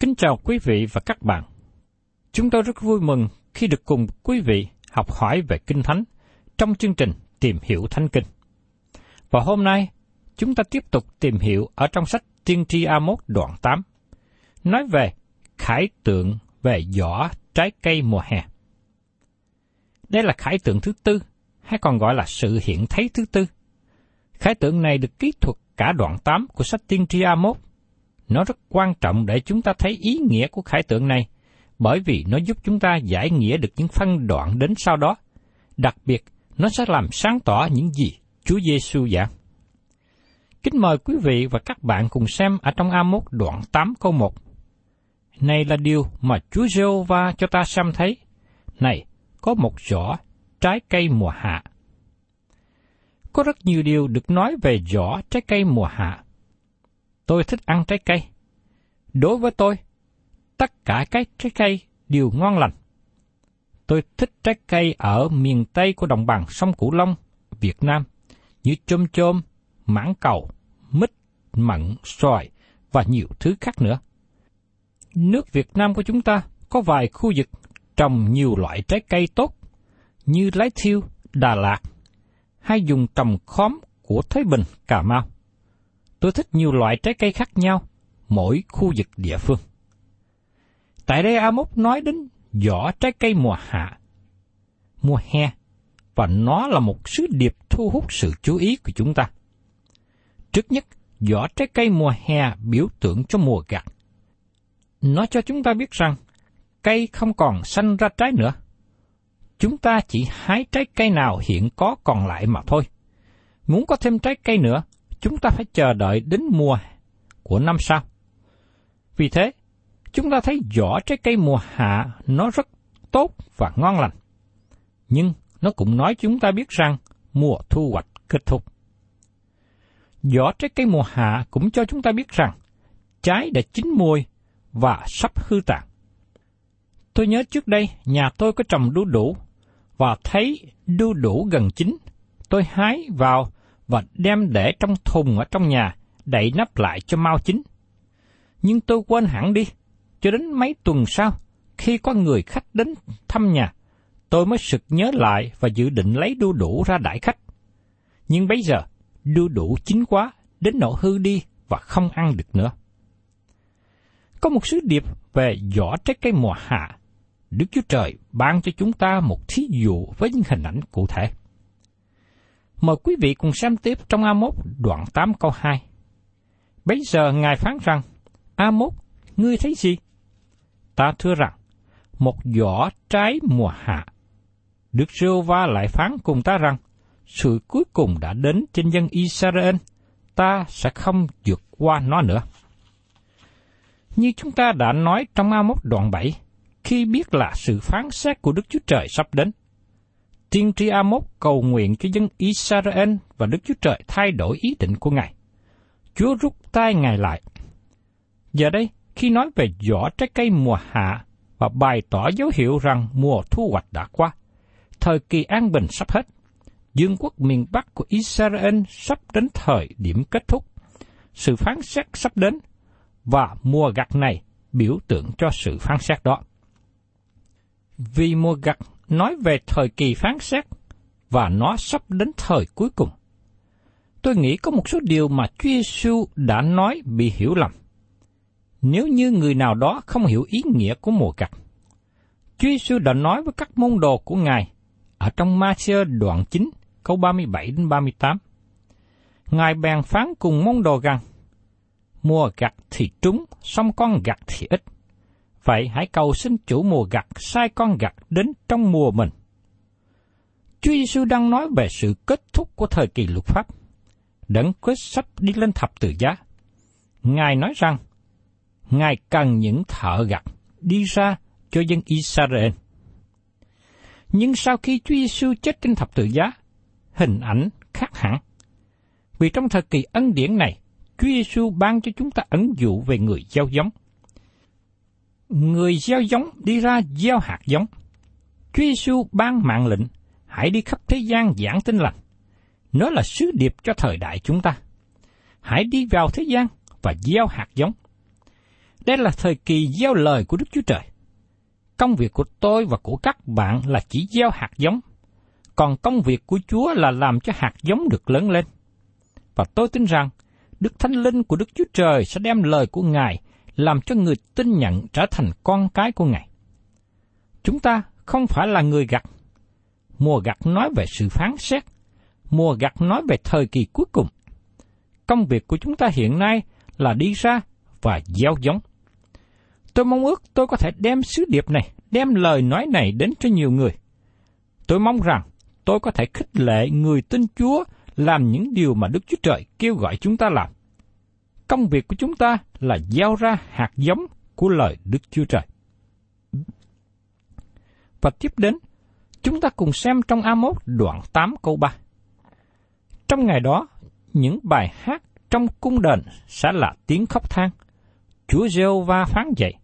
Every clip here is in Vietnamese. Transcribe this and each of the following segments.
Kính chào quý vị và các bạn. Chúng tôi rất vui mừng khi được cùng quý vị học hỏi về Kinh Thánh trong chương trình Tìm hiểu Thánh Kinh. Và hôm nay, chúng ta tiếp tục tìm hiểu ở trong sách Tiên tri Amos đoạn 8, nói về khải tượng về giỏ trái cây mùa hè. Đây là khải tượng thứ tư, hay còn gọi là sự hiện thấy thứ tư. Khải tượng này được kỹ thuật cả đoạn 8 của sách Tiên tri Amos. Nó rất quan trọng để chúng ta thấy ý nghĩa của khải tượng này, bởi vì nó giúp chúng ta giải nghĩa được những phân đoạn đến sau đó. Đặc biệt, nó sẽ làm sáng tỏ những gì Chúa Giêsu giảng. Kính mời quý vị và các bạn cùng xem ở trong Amos đoạn 8 câu 1. Này là điều mà Chúa giê va cho ta xem thấy. Này, có một giỏ trái cây mùa hạ. Có rất nhiều điều được nói về giỏ trái cây mùa hạ. Tôi thích ăn trái cây. Đối với tôi, tất cả các trái cây đều ngon lành. Tôi thích trái cây ở miền Tây của đồng bằng sông Cửu Long, Việt Nam, như chôm chôm, mãng cầu, mít, mận, xoài và nhiều thứ khác nữa. Nước Việt Nam của chúng ta có vài khu vực trồng nhiều loại trái cây tốt, như lái thiêu, Đà Lạt, hay dùng trồng khóm của thái Bình, Cà Mau. Tôi thích nhiều loại trái cây khác nhau, mỗi khu vực địa phương. Tại đây Amos nói đến vỏ trái cây mùa hạ, mùa hè, và nó là một sứ điệp thu hút sự chú ý của chúng ta. Trước nhất, vỏ trái cây mùa hè biểu tượng cho mùa gặt. Nó cho chúng ta biết rằng cây không còn xanh ra trái nữa. Chúng ta chỉ hái trái cây nào hiện có còn lại mà thôi. Muốn có thêm trái cây nữa, chúng ta phải chờ đợi đến mùa của năm sau. Vì thế, chúng ta thấy vỏ trái cây mùa hạ nó rất tốt và ngon lành. Nhưng nó cũng nói chúng ta biết rằng mùa thu hoạch kết thúc. Vỏ trái cây mùa hạ cũng cho chúng ta biết rằng trái đã chín mùi và sắp hư tàn. Tôi nhớ trước đây nhà tôi có trồng đu đủ và thấy đu đủ gần chín. Tôi hái vào và đem để trong thùng ở trong nhà, đậy nắp lại cho mau chín. Nhưng tôi quên hẳn đi, cho đến mấy tuần sau, khi có người khách đến thăm nhà, tôi mới sực nhớ lại và dự định lấy đu đủ ra đãi khách. Nhưng bây giờ, đu đủ chín quá, đến nỗi hư đi và không ăn được nữa. Có một sứ điệp về vỏ trái cây mùa hạ. Đức Chúa Trời ban cho chúng ta một thí dụ với những hình ảnh cụ thể. Mời quý vị cùng xem tiếp trong A1 đoạn 8 câu 2. Bây giờ Ngài phán rằng, A1, ngươi thấy gì? Ta thưa rằng, một giỏ trái mùa hạ. Đức rêu va lại phán cùng ta rằng, sự cuối cùng đã đến trên dân Israel, ta sẽ không vượt qua nó nữa. Như chúng ta đã nói trong A1 đoạn 7, khi biết là sự phán xét của Đức Chúa Trời sắp đến, tiên tri Amos cầu nguyện cho dân Israel và Đức Chúa Trời thay đổi ý định của Ngài. Chúa rút tay Ngài lại. Giờ đây, khi nói về vỏ trái cây mùa hạ và bày tỏ dấu hiệu rằng mùa thu hoạch đã qua, thời kỳ an bình sắp hết, dương quốc miền Bắc của Israel sắp đến thời điểm kết thúc, sự phán xét sắp đến, và mùa gặt này biểu tượng cho sự phán xét đó. Vì mùa gặt nói về thời kỳ phán xét, và nó sắp đến thời cuối cùng. Tôi nghĩ có một số điều mà Chúa Giêsu đã nói bị hiểu lầm. Nếu như người nào đó không hiểu ý nghĩa của mùa gặt, Chúa Giêsu đã nói với các môn đồ của Ngài ở trong Ma-thiơ đoạn 9, câu 37 đến 38. Ngài bèn phán cùng môn đồ rằng, mùa gặt thì trúng, xong con gặt thì ít. Vậy hãy cầu xin chủ mùa gặt sai con gặt đến trong mùa mình. Chúa Giêsu đang nói về sự kết thúc của thời kỳ luật pháp. Đấng Christ sắp đi lên thập tự giá. Ngài nói rằng, Ngài cần những thợ gặt đi ra cho dân Israel. Nhưng sau khi Chúa Giêsu chết trên thập tự giá, hình ảnh khác hẳn. Vì trong thời kỳ ân điển này, Chúa Giêsu ban cho chúng ta ấn dụ về người gieo giống. Người gieo giống đi ra gieo hạt giống. Chúa Giêsu ban mạng lệnh, hãy đi khắp thế gian giảng tin lành. Nó là sứ điệp cho thời đại chúng ta. Hãy đi vào thế gian và gieo hạt giống. Đây là thời kỳ gieo lời của Đức Chúa Trời. Công việc của tôi và của các bạn là chỉ gieo hạt giống, còn công việc của Chúa là làm cho hạt giống được lớn lên. Và tôi tin rằng, Đức Thánh Linh của Đức Chúa Trời sẽ đem lời của Ngài làm cho người tin nhận trở thành con cái của Ngài. Chúng ta không phải là người gặt. Mùa gặt nói về sự phán xét, mùa gặt nói về thời kỳ cuối cùng. Công việc của chúng ta hiện nay là đi ra và gieo giống. Tôi mong ước tôi có thể đem sứ điệp này, đem lời nói này đến cho nhiều người. Tôi mong rằng tôi có thể khích lệ người tin Chúa làm những điều mà Đức Chúa Trời kêu gọi chúng ta làm. Công việc của chúng ta là gieo ra hạt giống của lời Đức Chúa Trời. Và tiếp đến, chúng ta cùng xem trong A1 đoạn 8 câu 3. Trong ngày đó, những bài hát trong cung đền sẽ là tiếng khóc than. Chúa giê va phán dạy,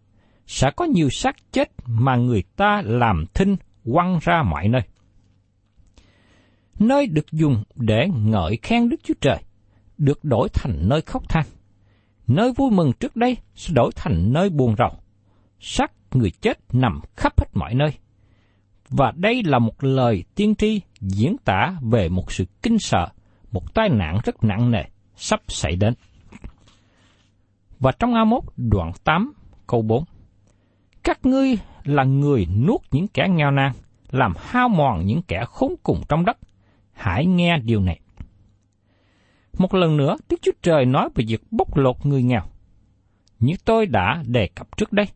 sẽ có nhiều xác chết mà người ta làm thinh quăng ra mọi nơi. Nơi được dùng để ngợi khen Đức Chúa Trời, được đổi thành nơi khóc than. Nơi vui mừng trước đây sẽ đổi thành nơi buồn rầu. Xác người chết nằm khắp hết mọi nơi. Và đây là một lời tiên tri diễn tả về một sự kinh sợ, một tai nạn rất nặng nề sắp xảy đến. Và trong A1 đoạn 8 câu 4 Các ngươi là người nuốt những kẻ nghèo nàn, làm hao mòn những kẻ khốn cùng trong đất. Hãy nghe điều này. Một lần nữa, Đức Chúa Trời nói về việc bóc lột người nghèo. Như tôi đã đề cập trước đây,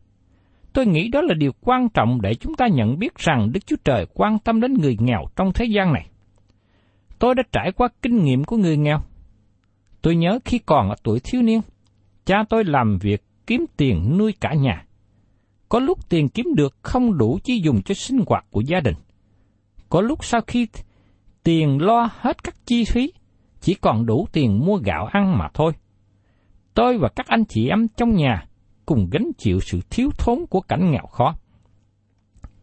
tôi nghĩ đó là điều quan trọng để chúng ta nhận biết rằng Đức Chúa Trời quan tâm đến người nghèo trong thế gian này. Tôi đã trải qua kinh nghiệm của người nghèo. Tôi nhớ khi còn ở tuổi thiếu niên, cha tôi làm việc kiếm tiền nuôi cả nhà. Có lúc tiền kiếm được không đủ chi dùng cho sinh hoạt của gia đình. Có lúc sau khi tiền lo hết các chi phí, chỉ còn đủ tiền mua gạo ăn mà thôi. Tôi và các anh chị em trong nhà cùng gánh chịu sự thiếu thốn của cảnh nghèo khó.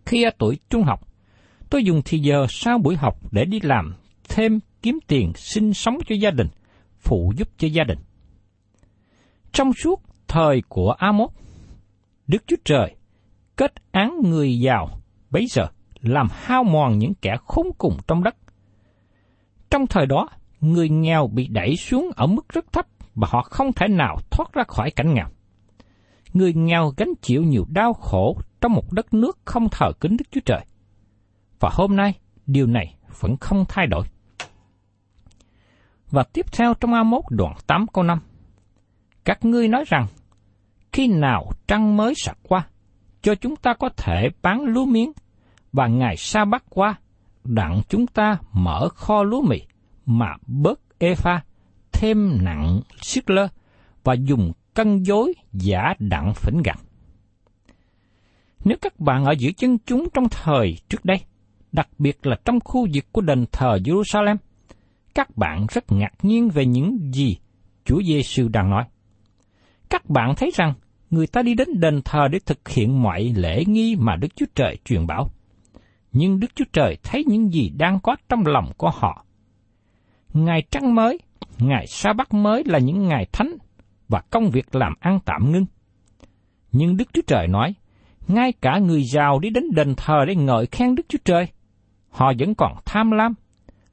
Khi ở tuổi trung học, tôi dùng thì giờ sau buổi học để đi làm thêm kiếm tiền sinh sống cho gia đình, phụ giúp cho gia đình. Trong suốt thời của Amos, Đức Chúa Trời kết án người giàu bấy giờ làm hao mòn những kẻ khốn cùng trong đất. Trong thời đó, người nghèo bị đẩy xuống ở mức rất thấp và họ không thể nào thoát ra khỏi cảnh nghèo. người nghèo gánh chịu nhiều đau khổ trong một đất nước không thờ kính Đức Chúa Trời. Và hôm nay, điều này vẫn không thay đổi. Và tiếp theo trong A1 đoạn 8 câu 5. Các ngươi nói rằng, khi nào trăng mới sạc qua, cho chúng ta có thể bán lúa miếng, và ngày sa bắt qua, đặng chúng ta mở kho lúa mì, mà bớt epha, thêm nặng siết lơ, và dùng cân dối giả đặng phỉnh gặt. Nếu các bạn ở giữa chân chúng trong thời trước đây, đặc biệt là trong khu vực của đền thờ Jerusalem, các bạn rất ngạc nhiên về những gì Chúa Giêsu đang nói. Các bạn thấy rằng người ta đi đến đền thờ để thực hiện mọi lễ nghi mà Đức Chúa Trời truyền bảo. Nhưng Đức Chúa Trời thấy những gì đang có trong lòng của họ. Ngày trăng mới, ngày sa bát mới là những ngày thánh và công việc làm ăn tạm ngưng. Nhưng Đức Chúa Trời nói, ngay cả người giàu đi đến đền thờ để ngợi khen Đức Chúa Trời, họ vẫn còn tham lam.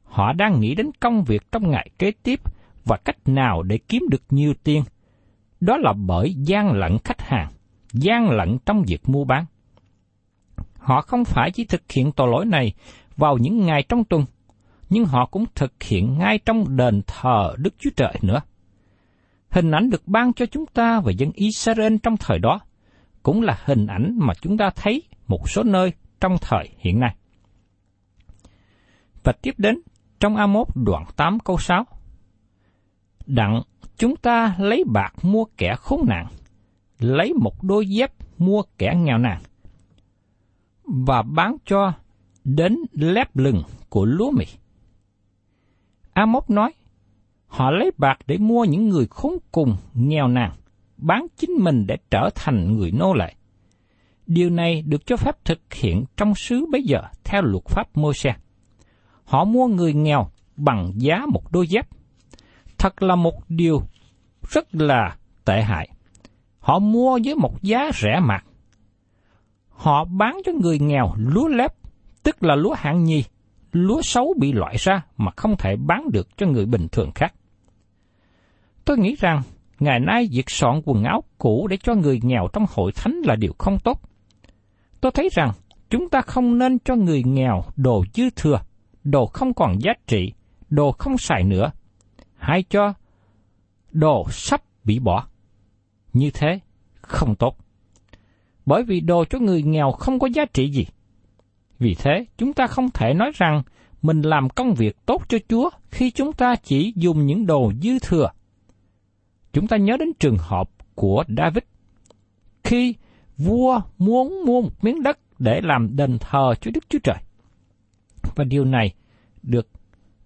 Họ đang nghĩ đến công việc trong ngày kế tiếp và cách nào để kiếm được nhiều tiền. Đó là bởi gian lận khách hàng, gian lận trong việc mua bán. Họ không phải chỉ thực hiện tội lỗi này vào những ngày trong tuần, nhưng họ cũng thực hiện ngay trong đền thờ Đức Chúa Trời nữa. Hình ảnh được ban cho chúng ta về dân Israel trong thời đó, cũng là hình ảnh mà chúng ta thấy một số nơi trong thời hiện nay. Và tiếp đến trong A1 đoạn 8 câu 6. Đặng chúng ta lấy bạc mua kẻ khốn nạn, lấy một đôi dép mua kẻ nghèo nàn, và bán cho đến lép lừng của lúa mì. Amos nói, họ lấy bạc để mua những người khốn cùng, nghèo nàn, bán chính mình để trở thành người nô lệ. Điều này được cho phép thực hiện trong xứ bấy giờ theo luật pháp môi xe. Họ mua người nghèo bằng giá một đôi dép. Thật là một điều rất là tệ hại. Họ mua với một giá rẻ mạt. Họ bán cho người nghèo lúa lép, tức là lúa hạng nhì, lúa xấu bị loại ra mà không thể bán được cho người bình thường khác. Tôi nghĩ rằng, ngày nay việc soạn quần áo cũ để cho người nghèo trong hội thánh là điều không tốt. Tôi thấy rằng, chúng ta không nên cho người nghèo đồ dư thừa, đồ không còn giá trị, đồ không xài nữa, hay cho đồ sắp bị bỏ. Như thế, không tốt. Bởi vì đồ cho người nghèo không có giá trị gì. Vì thế, chúng ta không thể nói rằng mình làm công việc tốt cho Chúa khi chúng ta chỉ dùng những đồ dư thừa. Chúng ta nhớ đến trường hợp của David. Khi vua muốn mua một miếng đất để làm đền thờ cho Đức Chúa Trời. Và điều này được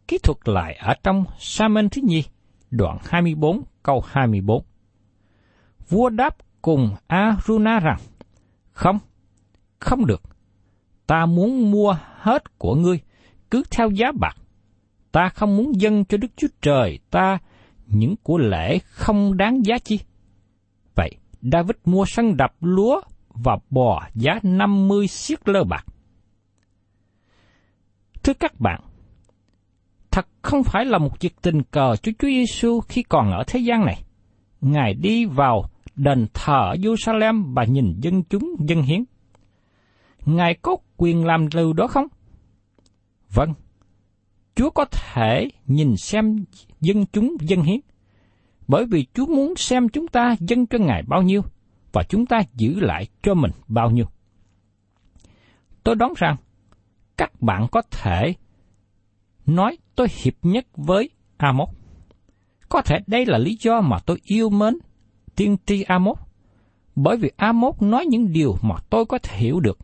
kỹ thuật lại ở trong Samen thứ nhi, đoạn 24 câu 24. Vua đáp cùng Aruna rằng, không, không được. Ta muốn mua hết của ngươi, cứ theo giá bạc. Ta không muốn dâng cho Đức Chúa Trời ta những của lễ không đáng giá chi. Vậy, David mua sân đập lúa và bò giá 50 siết lơ bạc. Thưa các bạn, thật không phải là một việc tình cờ cho Chúa Giêsu khi còn ở thế gian này. Ngài đi vào đền thờ Jerusalem và nhìn dân chúng dân hiến. Ngài có quyền làm điều đó không? Vâng, Chúa có thể nhìn xem dân chúng dân hiến, bởi vì Chúa muốn xem chúng ta dân cho Ngài bao nhiêu, và chúng ta giữ lại cho mình bao nhiêu. Tôi đoán rằng, các bạn có thể nói tôi hiệp nhất với Amos. Có thể đây là lý do mà tôi yêu mến tiên tri Amos, bởi vì Amos nói những điều mà tôi có thể hiểu được,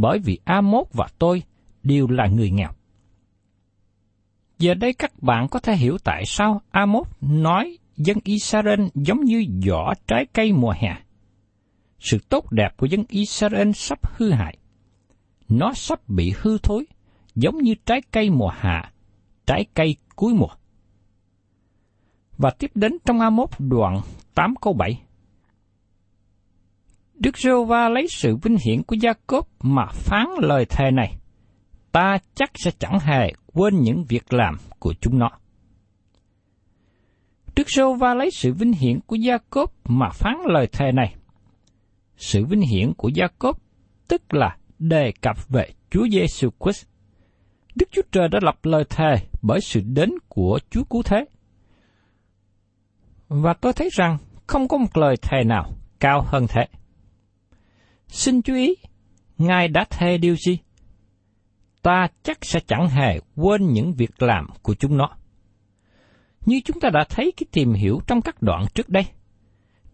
bởi vì Amos và tôi đều là người nghèo. Giờ đây các bạn có thể hiểu tại sao Amos nói dân Israel giống như vỏ trái cây mùa hè. Sự tốt đẹp của dân Israel sắp hư hại. Nó sắp bị hư thối, giống như trái cây mùa hạ, trái cây cuối mùa. Và tiếp đến trong Amos đoạn 8 câu 7. Đức giê va lấy sự vinh hiển của Gia Cốp mà phán lời thề này. Ta chắc sẽ chẳng hề quên những việc làm của chúng nó. Đức giê va lấy sự vinh hiển của Gia Cốp mà phán lời thề này. sự vinh hiển của Gia Cốp tức là đề cập về Chúa Giêsu Christ. Đức Chúa Trời đã lập lời thề bởi sự đến của Chúa Cứu Thế. Và tôi thấy rằng không có một lời thề nào cao hơn thế. Xin chú ý, Ngài đã thề điều gì? Ta chắc sẽ chẳng hề quên những việc làm của chúng nó. Như chúng ta đã thấy cái tìm hiểu trong các đoạn trước đây,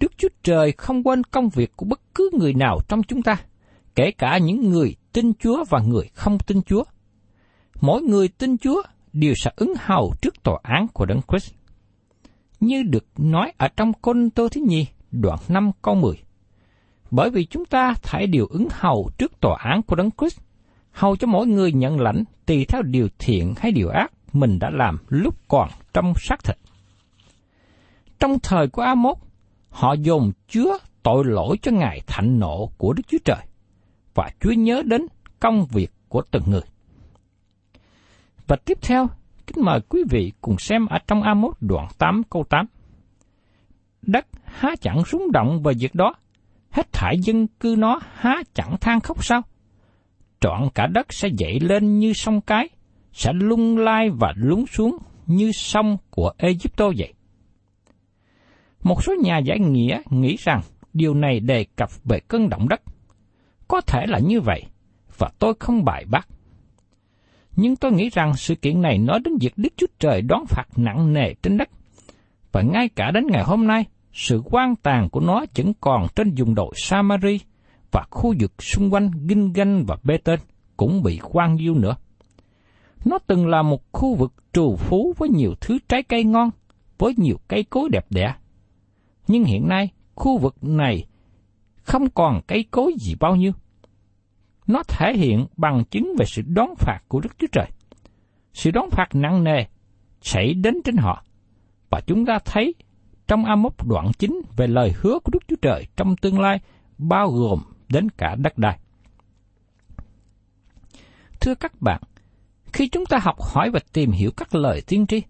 Đức Chúa Trời không quên công việc của bất cứ người nào trong chúng ta, kể cả những người tin Chúa và người không tin Chúa. Mỗi người tin Chúa đều sẽ ứng hầu trước tòa án của Đấng Christ. Như được nói ở trong Côn Tô Thứ Nhi, đoạn 5 câu 10. Bởi vì chúng ta phải điều ứng hầu trước tòa án của Đấng Christ, hầu cho mỗi người nhận lãnh tùy theo điều thiện hay điều ác mình đã làm lúc còn trong xác thịt. Trong thời của A-mốt, họ dồn chứa tội lỗi cho Ngài thạnh nộ của Đức Chúa Trời, và Chúa nhớ đến công việc của từng người. Và tiếp theo, kính mời quý vị cùng xem ở trong A-mốt đoạn 8 câu 8. Đất há chẳng rung động về việc đó, hết thải dân cư nó há chẳng than khóc sao? Trọn cả đất sẽ dậy lên như sông cái, sẽ lung lai và lún xuống như sông của Egypto vậy. Một số nhà giải nghĩa nghĩ rằng điều này đề cập về cơn động đất. Có thể là như vậy, và tôi không bài bác. Nhưng tôi nghĩ rằng sự kiện này nói đến việc Đức Chúa Trời đón phạt nặng nề trên đất. Và ngay cả đến ngày hôm nay, sự quan tàn của nó vẫn còn trên vùng đồi Samari và khu vực xung quanh Ginh Ganh và Bê Tên cũng bị quan diêu nữa. Nó từng là một khu vực trù phú với nhiều thứ trái cây ngon, với nhiều cây cối đẹp đẽ. Nhưng hiện nay, khu vực này không còn cây cối gì bao nhiêu. Nó thể hiện bằng chứng về sự đón phạt của Đức Chúa Trời. Sự đón phạt nặng nề xảy đến trên họ. Và chúng ta thấy trong Amos đoạn 9 về lời hứa của Đức Chúa Trời trong tương lai bao gồm đến cả đất đai. Thưa các bạn, khi chúng ta học hỏi và tìm hiểu các lời tiên tri,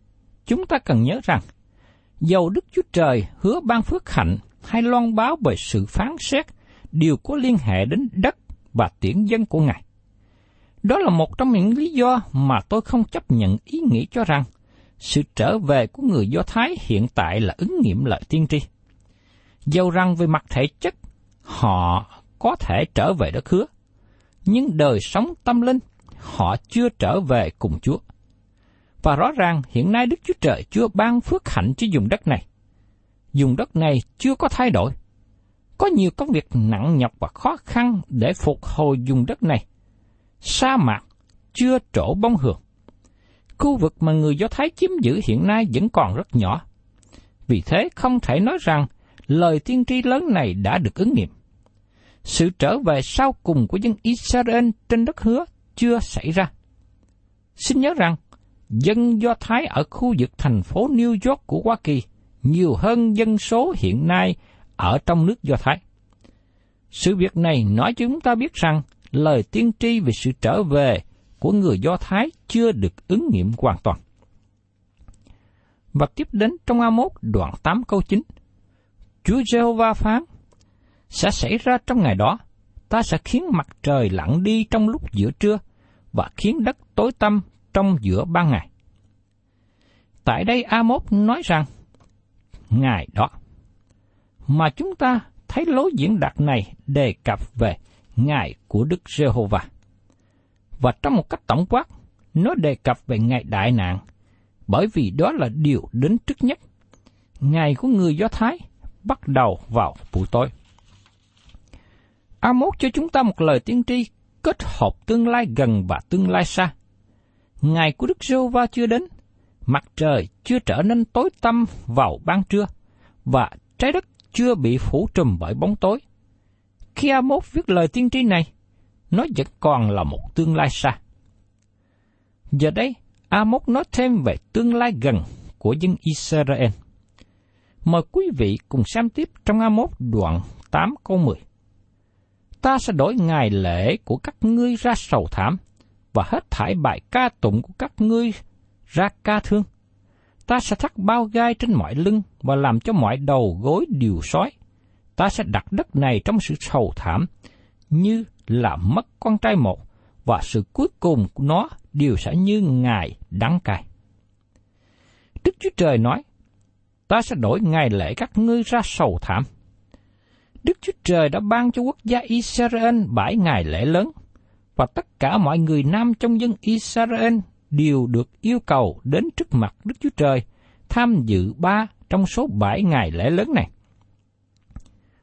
chúng ta cần nhớ rằng, dầu Đức Chúa Trời hứa ban phước hạnh hay loan báo về sự phán xét đều có liên hệ đến đất và tiễn dân của Ngài. Đó là một trong những lý do mà tôi không chấp nhận ý nghĩ cho rằng sự trở về của người Do Thái hiện tại là ứng nghiệm lời tiên tri. Dầu rằng về mặt thể chất, họ có thể trở về đất hứa, nhưng đời sống tâm linh, họ chưa trở về cùng Chúa. Và rõ ràng hiện nay Đức Chúa Trời chưa ban phước hạnh cho dùng đất này. Dùng đất này chưa có thay đổi. Có nhiều công việc nặng nhọc và khó khăn để phục hồi dùng đất này. Sa mạc chưa trổ bông hường khu vực mà người Do Thái chiếm giữ hiện nay vẫn còn rất nhỏ. Vì thế không thể nói rằng lời tiên tri lớn này đã được ứng nghiệm. Sự trở về sau cùng của dân Israel trên đất hứa chưa xảy ra. Xin nhớ rằng, dân Do Thái ở khu vực thành phố New York của Hoa Kỳ nhiều hơn dân số hiện nay ở trong nước Do Thái. Sự việc này nói cho chúng ta biết rằng lời tiên tri về sự trở về của người Do Thái chưa được ứng nghiệm hoàn toàn. Và tiếp đến trong A1 đoạn 8 câu 9. Chúa Jehovah phán, sẽ xảy ra trong ngày đó, ta sẽ khiến mặt trời lặn đi trong lúc giữa trưa và khiến đất tối tăm trong giữa ban ngày. Tại đây A1 nói rằng, ngày đó, mà chúng ta thấy lối diễn đạt này đề cập về ngày của Đức Giê-hô-va và trong một cách tổng quát, nó đề cập về ngày đại nạn, bởi vì đó là điều đến trước nhất. Ngày của người Do Thái bắt đầu vào buổi tối. A-mốt cho chúng ta một lời tiên tri kết hợp tương lai gần và tương lai xa. Ngày của Đức giê va chưa đến, mặt trời chưa trở nên tối tăm vào ban trưa, và trái đất chưa bị phủ trùm bởi bóng tối. Khi A-mốt viết lời tiên tri này, nó vẫn còn là một tương lai xa. Giờ đây, Amos nói thêm về tương lai gần của dân Israel. Mời quý vị cùng xem tiếp trong Amos đoạn 8 câu 10. Ta sẽ đổi ngày lễ của các ngươi ra sầu thảm, và hết thải bài ca tụng của các ngươi ra ca thương. Ta sẽ thắt bao gai trên mọi lưng và làm cho mọi đầu gối điều sói. ta sẽ đặt đất này trong sự sầu thảm, như là mất con trai một, và sự cuối cùng của nó đều sẽ như ngài đắng cay. Đức Chúa Trời nói, ta sẽ đổi ngày lễ các ngươi ra sầu thảm. Đức Chúa Trời đã ban cho quốc gia Israel bảy ngày lễ lớn, và tất cả mọi người nam trong dân Israel đều được yêu cầu đến trước mặt Đức Chúa Trời tham dự ba trong số bảy ngày lễ lớn này.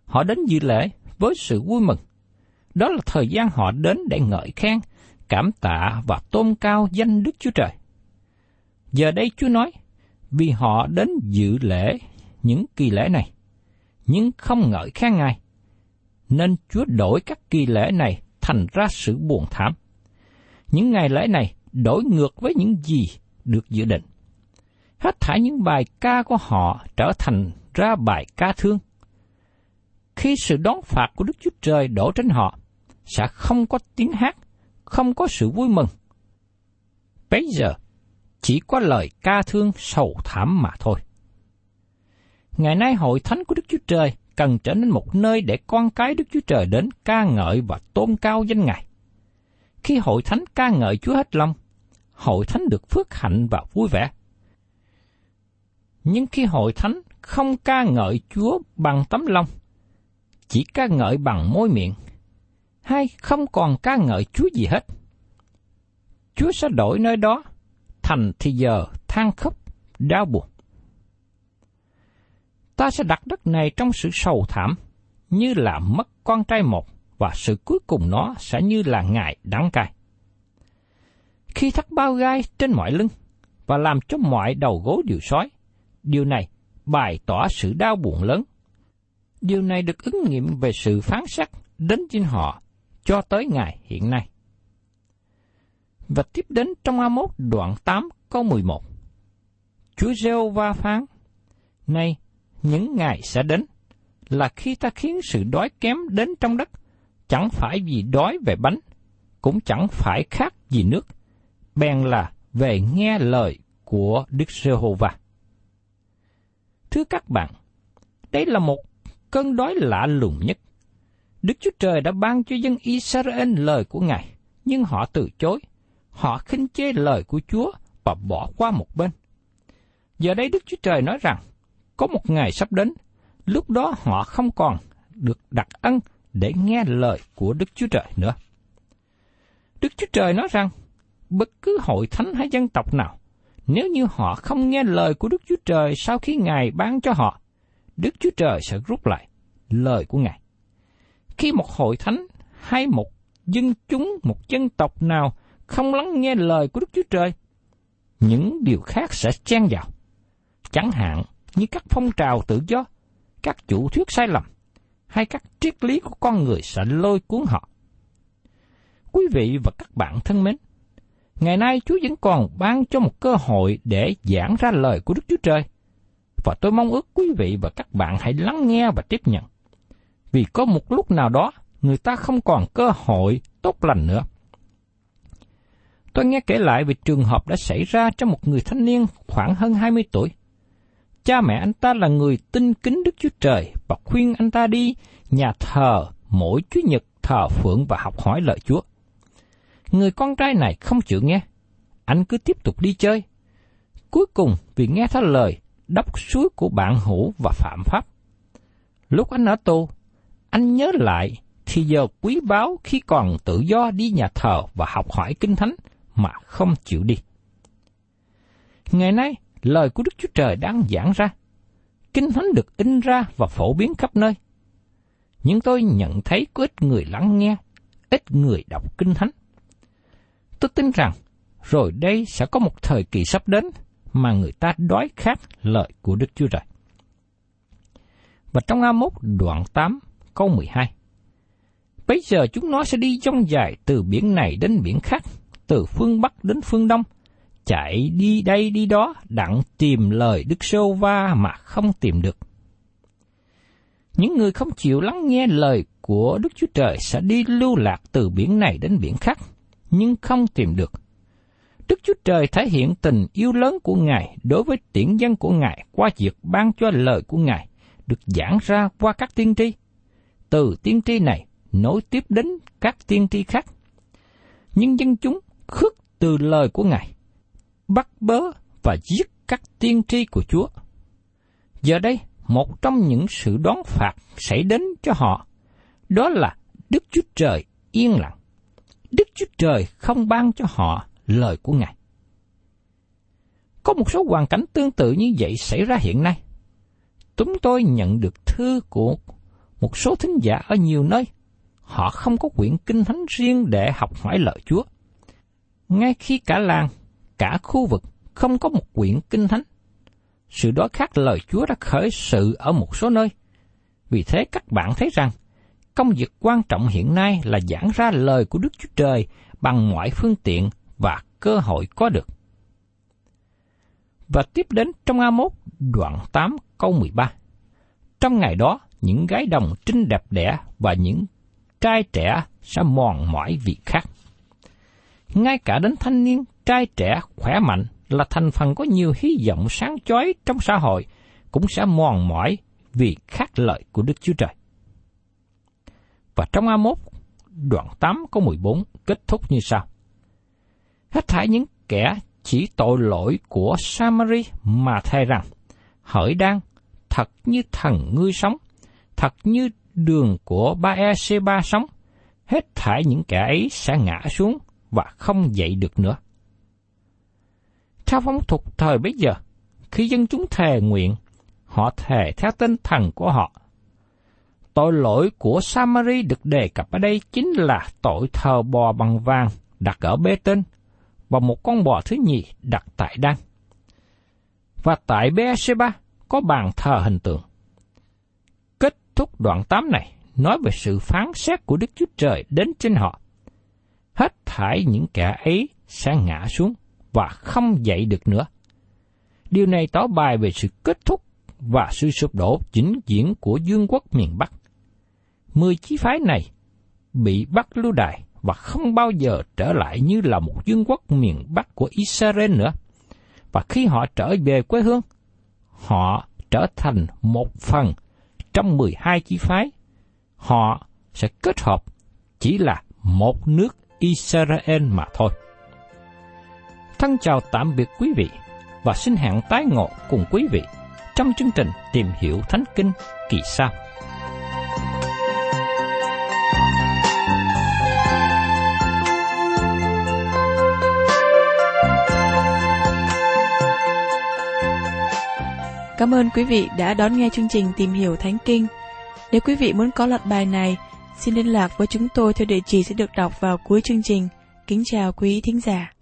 Họ đến dự lễ với sự vui mừng. Đó là thời gian họ đến để ngợi khen, cảm tạ và tôn cao danh Đức Chúa Trời. Giờ đây Chúa nói, vì họ đến dự lễ những kỳ lễ này, nhưng không ngợi khen Ngài, nên Chúa đổi các kỳ lễ này thành ra sự buồn thảm. Những ngày lễ này đổi ngược với những gì được dự định. Hết thảy những bài ca của họ trở thành ra bài ca thương. Khi sự đón phạt của Đức Chúa Trời đổ trên họ, sẽ không có tiếng hát, không có sự vui mừng. Bây giờ, chỉ có lời ca thương sầu thảm mà thôi. Ngày nay hội thánh của Đức Chúa Trời cần trở nên một nơi để con cái Đức Chúa Trời đến ca ngợi và tôn cao danh Ngài. Khi hội thánh ca ngợi Chúa hết lòng, hội thánh được phước hạnh và vui vẻ. Nhưng khi hội thánh không ca ngợi Chúa bằng tấm lòng, chỉ ca ngợi bằng môi miệng, hay không còn ca ngợi Chúa gì hết, Chúa sẽ đổi nơi đó thành thì giờ than khóc, đau buồn. Ta sẽ đặt đất này trong sự sầu thảm, như là mất con trai một, và sự cuối cùng nó sẽ như là ngài đắng cay. Khi thắt bao gai trên mọi lưng, và làm cho mọi đầu gối đều sói, điều này bày tỏ sự đau buồn lớn. Điều này được ứng nghiệm về sự phán xét đến trên họ cho tới ngày hiện nay. Và tiếp đến trong A1 đoạn 8 câu 11. Chúa giê va phán, Này, những ngày sẽ đến, là khi ta khiến sự đói kém đến trong đất, chẳng phải vì đói về bánh, cũng chẳng phải khác gì nước, bèn là về nghe lời của Đức Giê-hô-va. Thưa các bạn, đây là một cơn đói lạ lùng nhất. Đức Chúa Trời đã ban cho dân Israel lời của Ngài, nhưng họ từ chối. Họ khinh chê lời của Chúa và bỏ qua một bên. Giờ đây Đức Chúa Trời nói rằng, có một ngày sắp đến, lúc đó họ không còn được đặt ân để nghe lời của Đức Chúa Trời nữa. Đức Chúa Trời nói rằng, bất cứ hội thánh hay dân tộc nào, nếu như họ không nghe lời của Đức Chúa Trời sau khi Ngài ban cho họ, Đức Chúa Trời sẽ rút lại lời của Ngài. Khi một hội thánh hay một dân chúng, một dân tộc nào không lắng nghe lời của Đức Chúa Trời, những điều khác sẽ chen vào. Chẳng hạn như các phong trào tự do, các chủ thuyết sai lầm, hay các triết lý của con người sẽ lôi cuốn họ. Quý vị và các bạn thân mến, ngày nay Chúa vẫn còn ban cho một cơ hội để giảng ra lời của Đức Chúa Trời. Và tôi mong ước quý vị và các bạn hãy lắng nghe và tiếp nhận. Vì có một lúc nào đó, người ta không còn cơ hội tốt lành nữa. Tôi nghe kể lại về trường hợp đã xảy ra cho một người thanh niên khoảng hơn 20 tuổi. Cha mẹ anh ta là người tin kính Đức Chúa Trời và khuyên anh ta đi nhà thờ mỗi Chúa Nhật thờ phượng và học hỏi lời Chúa. Người con trai này không chịu nghe. Anh cứ tiếp tục đi chơi. Cuối cùng vì nghe theo lời đắp suối của bạn hữu và phạm pháp. Lúc anh ở tù, anh nhớ lại thì giờ quý báu khi còn tự do đi nhà thờ và học hỏi kinh thánh mà không chịu đi. Ngày nay, lời của Đức Chúa Trời đang giảng ra. Kinh thánh được in ra và phổ biến khắp nơi. Nhưng tôi nhận thấy có ít người lắng nghe, ít người đọc kinh thánh. Tôi tin rằng, rồi đây sẽ có một thời kỳ sắp đến mà người ta đói khát lời của Đức Chúa Trời. Và trong A1 đoạn 8 câu 12 Bây giờ chúng nó sẽ đi trong dài từ biển này đến biển khác, từ phương Bắc đến phương Đông, chạy đi đây đi đó đặng tìm lời Đức Sô Va mà không tìm được. Những người không chịu lắng nghe lời của Đức Chúa Trời sẽ đi lưu lạc từ biển này đến biển khác, nhưng không tìm được. Đức Chúa Trời thể hiện tình yêu lớn của Ngài đối với tiễn dân của Ngài qua việc ban cho lời của Ngài được giảng ra qua các tiên tri – từ tiên tri này nối tiếp đến các tiên tri khác. Nhưng dân chúng khước từ lời của Ngài, bắt bớ và giết các tiên tri của Chúa. Giờ đây, một trong những sự đón phạt xảy đến cho họ, đó là Đức Chúa Trời yên lặng. Đức Chúa Trời không ban cho họ lời của Ngài. Có một số hoàn cảnh tương tự như vậy xảy ra hiện nay. Chúng tôi nhận được thư của một số thính giả ở nhiều nơi. Họ không có quyển kinh thánh riêng để học hỏi lời Chúa. Ngay khi cả làng, cả khu vực không có một quyển kinh thánh, sự đó khác lời Chúa đã khởi sự ở một số nơi. Vì thế các bạn thấy rằng, công việc quan trọng hiện nay là giảng ra lời của Đức Chúa Trời bằng mọi phương tiện và cơ hội có được. Và tiếp đến trong A1 đoạn 8 câu 13. Trong ngày đó, những gái đồng trinh đẹp đẽ và những trai trẻ sẽ mòn mỏi vì khác. Ngay cả đến thanh niên, trai trẻ, khỏe mạnh là thành phần có nhiều hy vọng sáng chói trong xã hội cũng sẽ mòn mỏi vì khác lợi của Đức Chúa Trời. Và trong A1, đoạn 8 câu 14 kết thúc như sau. Hết thảy những kẻ chỉ tội lỗi của Samari mà thay rằng, hỡi đang, thật như thần ngươi sống, thật như đường của ba e c ba sống, hết thảy những kẻ ấy sẽ ngã xuống và không dậy được nữa. Theo phong tục thời bấy giờ, khi dân chúng thề nguyện, họ thề theo tên thần của họ. Tội lỗi của Samari được đề cập ở đây chính là tội thờ bò bằng vàng đặt ở bê tên và một con bò thứ nhì đặt tại đan. Và tại Beersheba có bàn thờ hình tượng. Thúc đoạn 8 này nói về sự phán xét của Đức Chúa Trời đến trên họ. Hết thải những kẻ ấy sẽ ngã xuống và không dậy được nữa. Điều này tỏ bài về sự kết thúc và sự sụp đổ chính diễn của dương quốc miền Bắc. Mười chí phái này bị bắt lưu đài và không bao giờ trở lại như là một vương quốc miền Bắc của Israel nữa. Và khi họ trở về quê hương, họ trở thành một phần trong 12 chi phái. Họ sẽ kết hợp chỉ là một nước Israel mà thôi. Thân chào tạm biệt quý vị và xin hẹn tái ngộ cùng quý vị trong chương trình Tìm hiểu Thánh Kinh kỳ sau. Cảm ơn quý vị đã đón nghe chương trình Tìm hiểu Thánh Kinh. Nếu quý vị muốn có loạt bài này, xin liên lạc với chúng tôi theo địa chỉ sẽ được đọc vào cuối chương trình. Kính chào quý thính giả.